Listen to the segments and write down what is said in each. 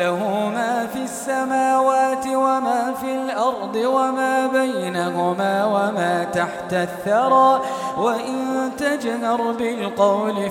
له ما في السماوات وما في الأرض وما بينهما وما تحت الثرى. وإن تجهر بالقول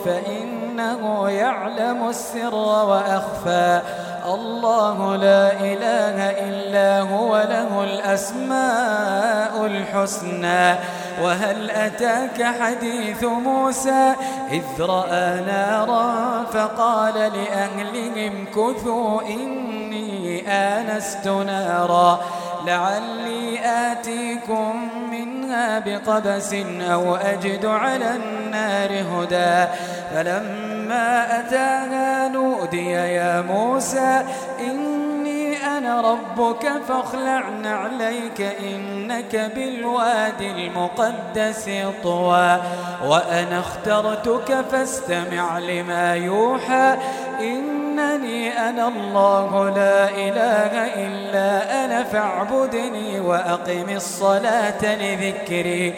فإنه يعلم السر وأخفى. الله لا إله إلا هو له الأسماء الحسنى. وهل أتاك حديث موسى؟ إذ رأى نارا فقال لأهلهم كثوا إني آنست نارا. لعلي آتيكم منها بقبس أو أجد على النار هدى. فلما أتاها نودي يا موسى إني أنا ربك فاخلع عليك إنك بالوادي المقدس طوى. وأنا اخترتك فاستمع لما يوحى إنني أنا الله لا إله إلا أنا فاعبدني وأقم الصلاة لذكري.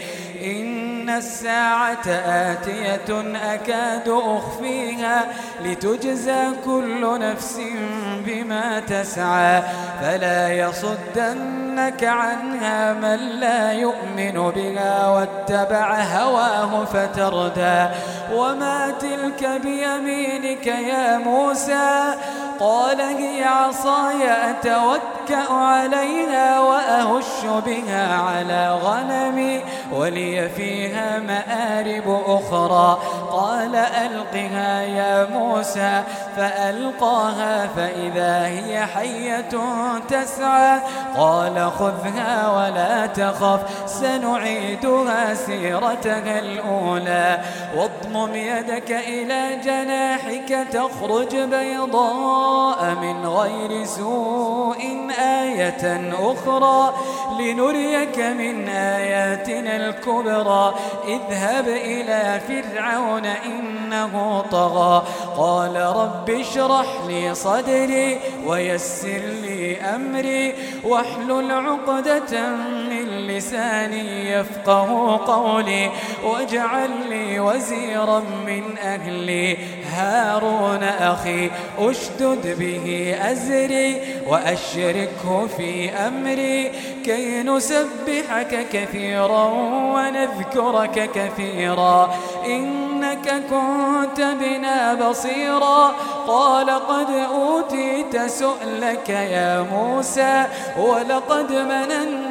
الساعة آتية أكاد أخفيها لتجزى كل نفس بما تسعى. فلا يصدنك عنها من لا يؤمن بها واتبع هواه فتردى. وما تلك بيمينك يا موسى؟ قال هي عصاي أتوكأ عليها وأهش بها على غنمي. ولي فيها مآرب أخرى. قال ألقها يا موسى فألقاها فإذا هي حية تسعى. قال خذها ولا تخف سنعيدها سيرتها الأولى. واضمم يدك إلى جناحك تخرج بيضاء من غير سوء آية أخرى. لنريك من آياتنا الكبرى اذهب إلى فرعون إنه طغى. قال رب اشرح لي صدري ويسر لي أمري واحلل عقدة لساني يفقه قولي واجعل لي وزيرا من أهلي. هارون أخي أشدد به أزري وأشركه في أمري. كي نسبحك كثيرا ونذكرك كثيرا إنك كنت بنا بصيرا. قال قد أوتيت سؤلك يا موسى ولقد مننا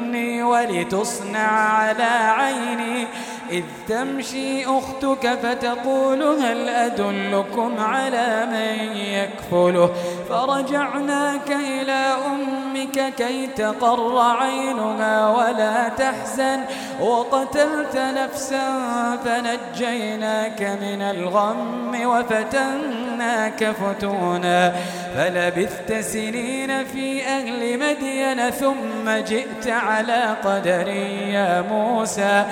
ولتصنع على عيني إذ تمشي أختك فتقول هل أدلكم على من يكفله؟ فرجعناك إلى أمك كي تقر عينها ولا تحزن. وقتلت نفسا فنجيناك من الغم وفتناك فتونا. فلبثت سنين في أهل مدين ثم جئت على قدري يا موسى.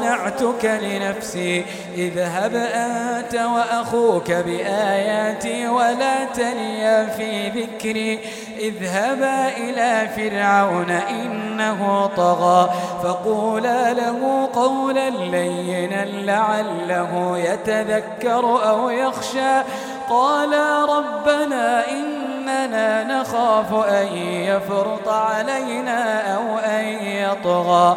واصطنعتك لنفسي. اذهب أنت وأخوك بآياتي ولا تنيا في ذكري. اذهبا إلى فرعون إنه طغى. فقولا له قولا لينا لعله يتذكر أو يخشى. قالا ربنا إننا نخاف أن يفرط علينا أو أن يطغى.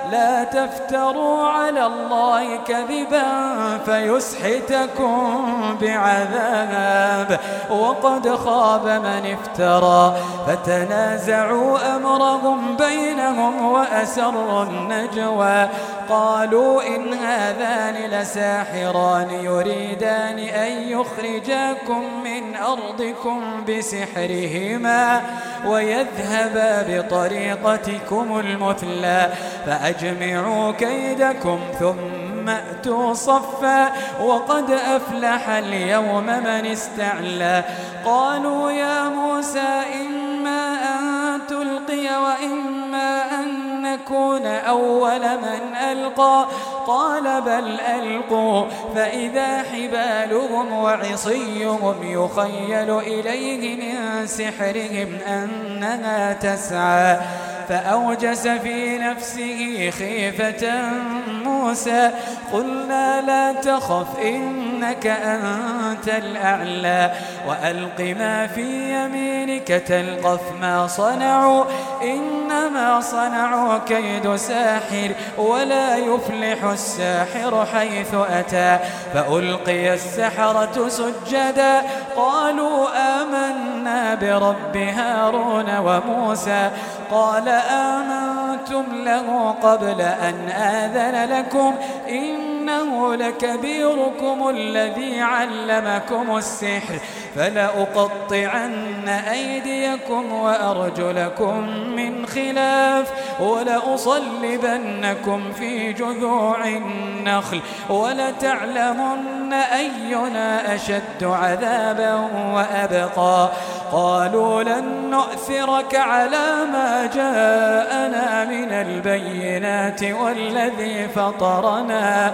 لا تفتروا على الله كذبا فيسحتكم بعذاب. وقد خاب من افترى. فتنازعوا أمرهم بينهم وأسروا النجوى. قالوا إن هذان لساحران يريدان أن يخرجاكم من أرضكم بسحرهما ويذهبا بطريقتكم المثلى. فأجمعوا كيدكم ثم أتوا صفا وقد أفلح اليوم من استعلى. قالوا يا موسى إما أن تلقي وإما أن نكون أول من ألقى. قال بل ألقوا. فإذا حبالهم وعصيهم يخيل إليه من سحرهم أنها تسعى. فأوجس في نفسه خيفة موسى قلنا لا تخف إنك أنت الأعلى. وألق ما في يمينك تلقف ما صنعوا. إنما صنعوا كيد ساحر ولا يفلح الساحر حيث أتى. فألقي السحرة سجدا قالوا آمنا برب هارون وموسى. قال آمنتم له قبل أن آذن لكم إنه لكبيركم الذي علمكم السحر فلأقطعن أيديكم وأرجلكم من خلاف ولأصلبنكم في جذوع النخل ولتعلمن أينا أشد عذابا وأبقى. قالوا لن نؤثرك على ما جاءنا من البينات والذي فطرنا.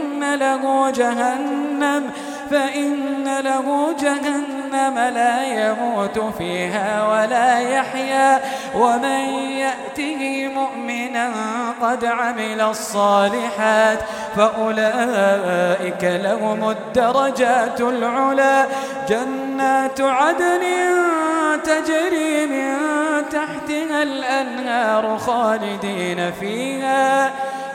له جهنم فإن له جهنم جهنم لا يموت فيها ولا يحيا. ومن يأته مؤمنا قد عمل الصالحات فأولئك لهم الدرجات العلا. جنات عدن تجري من تحتها الأنهار خالدين فيها.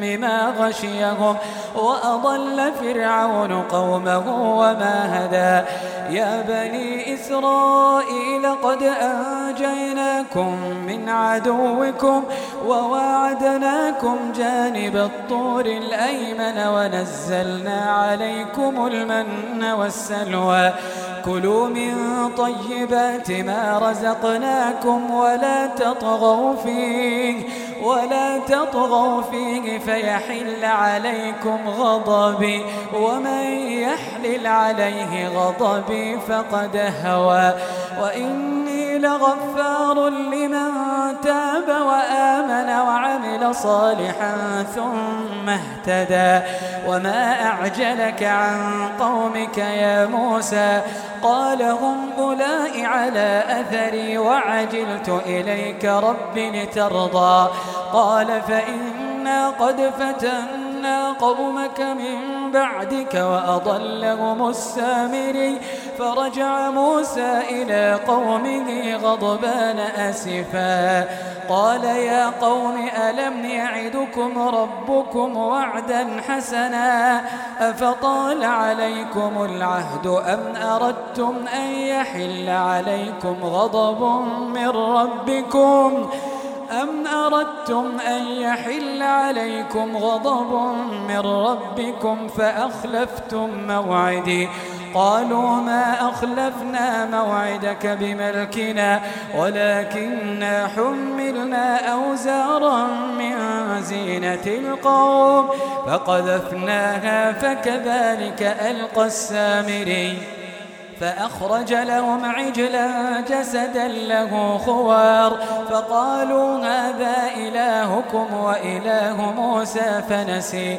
ما غشيهم وأضل فرعون قومه وما هدى. يا بني إسرائيل قد أنجيناكم من عدوكم وواعدناكم جانب الطور الأيمن ونزلنا عليكم المن والسلوى. كلوا من طيبات ما رزقناكم ولا تطغوا فيه. ولا تطغوا فيه فيحل عليكم غضبي ومن يحلل عليه غضبي فقد هوى. وإني لغفار لمن تاب وآمن وعمل صالحا ثم اهتدى. وما أعجلك عن قومك يا موسى؟ قال هم أولئك على أثري وعجلت إليك رب لترضى. قال فإنا قد فتنا قومك من بعدك وأضلهم السامري. فرجع موسى إلى قومه غضبان أسفا. قال يا قوم ألم يعدكم ربكم وعدا حسنا؟ أفطال عليكم العهد أم أردتم أن يحل عليكم غضب من ربكم؟ أم أردتم أن يحل عليكم غضب من ربكم فأخلفتم موعدي؟ قالوا ما أخلفنا موعدك بملكنا ولكننا حملنا أوزارا من زينة القوم فقذفناها فكذلك ألقى السامري. فأخرج لهم عجلا جسدا له خوار فقالوا هذا إلهكم وإله موسى فنسي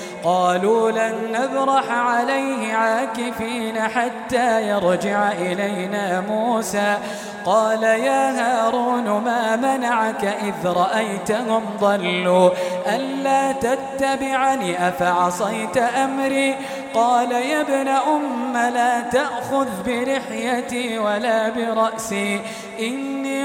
قالوا لن نبرح عليه عاكفين حتى يرجع إلينا موسى. قال يا هارون ما منعك إذ رأيتهم ضلوا؟ ألا تتبعني؟ أفعصيت أمري؟ قال يا ابن أم لا تأخذ برحيتي ولا برأسي. إني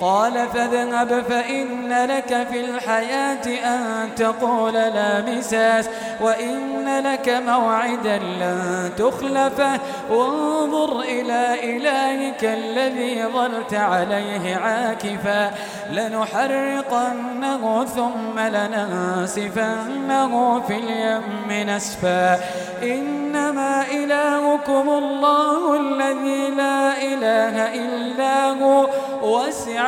قال فاذهب فإن لك في الحياة أن تقول لا مساس وإن لك موعدا لن تخلفه وانظر إلى إلهك الذي ظلت عليه عاكفا. لنحرقنه ثم لننسفنه في اليم نسفا. إنما إلهكم الله الذي لا إله إلا هو. وسع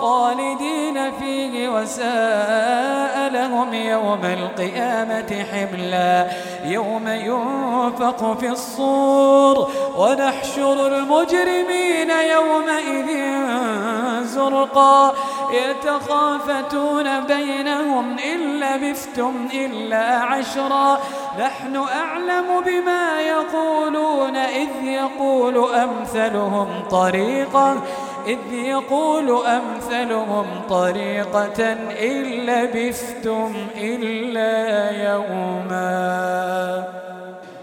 خالدين فيه وساء لهم يوم القيامة حملا يوم ينفق في الصور ونحشر المجرمين يومئذ زرقا. يتخافتون بينهم إن لبثتم إلا عشرا. نحن أعلم بما يقولون إذ يقول أمثلهم طريقا. إذ يقول أمثلهم طريقة إن لبثتم إلا يوما.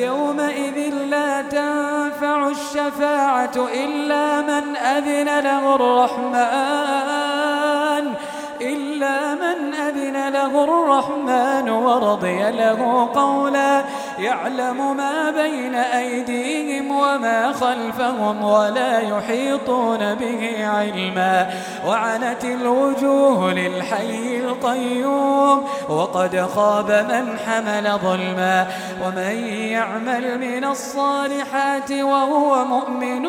يومئذ لا تنفع الشفاعة إلا من أذن له الرحمن إلا من أذن له الرحمن ورضي له قولا. يعلم ما بين أيديهم وما خلفهم ولا يحيطون به علما. وعنت الوجوه للحي القيوم وقد خاب من حمل ظلما. ومن يعمل من الصالحات وهو مؤمن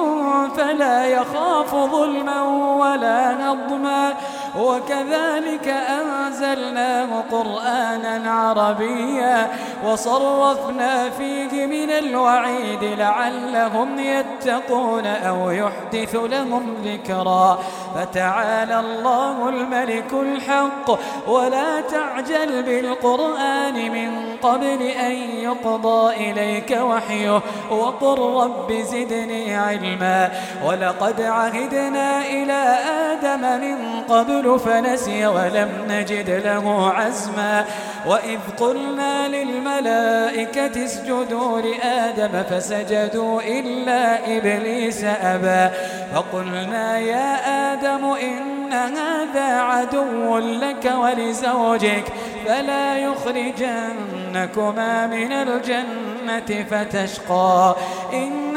فلا يخاف ظلما ولا نظما. وكذلك أنزلناه قرآنا عربيا وصرفنا فيه من الوعيد لعلهم يتقون أو يحدث لهم ذكرا فتعالى الله الملك الحق ولا تعجل بالقرآن من قبل أن يقضى إليك وحيه وقل رب زدني علما ولقد عهدنا إلى آدم من قبل فنسي ولم نجد له عزما وإذ قلنا للملائكة اسجدوا لآدم فسجدوا إلا إبليس أبى فقلنا يا آدم إن هذا عدو لك ولزوجك فلا يخرجنكما من الجنة فتشقى إن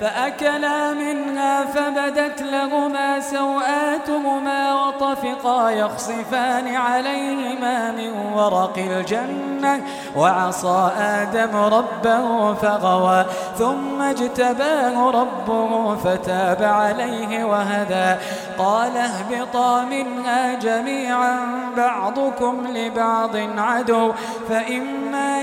فأكلا منها فبدت لهما سوآتهما وطفقا يخصفان عليهما من ورق الجنة وعصى آدم ربه فغوى ثم اجتباه ربه فتاب عليه وهدى قال اهبطا منها جميعا بعضكم لبعض عدو فإما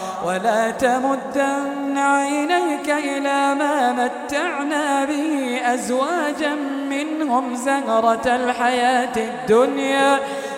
ولا تمدن عينيك إلى ما متعنا به أزواجا منهم زهرة الحياة الدنيا.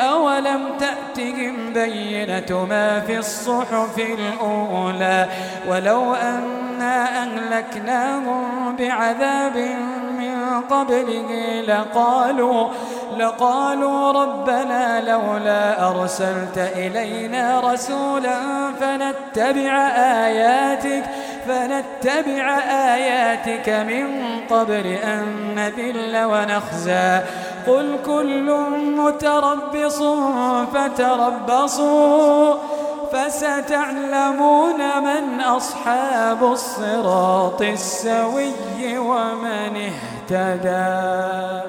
أولم تأتهم بينة ما في الصحف الأولى ولو أنا أهلكناهم بعذاب من قبله لقالوا لقالوا ربنا لولا أرسلت إلينا رسولا فنتبع آياتك فنتبع آياتك من قبل أن نذل ونخزى. قل كل متربص فتربصوا فستعلمون من أصحاب الصراط السوي ومن اهتدى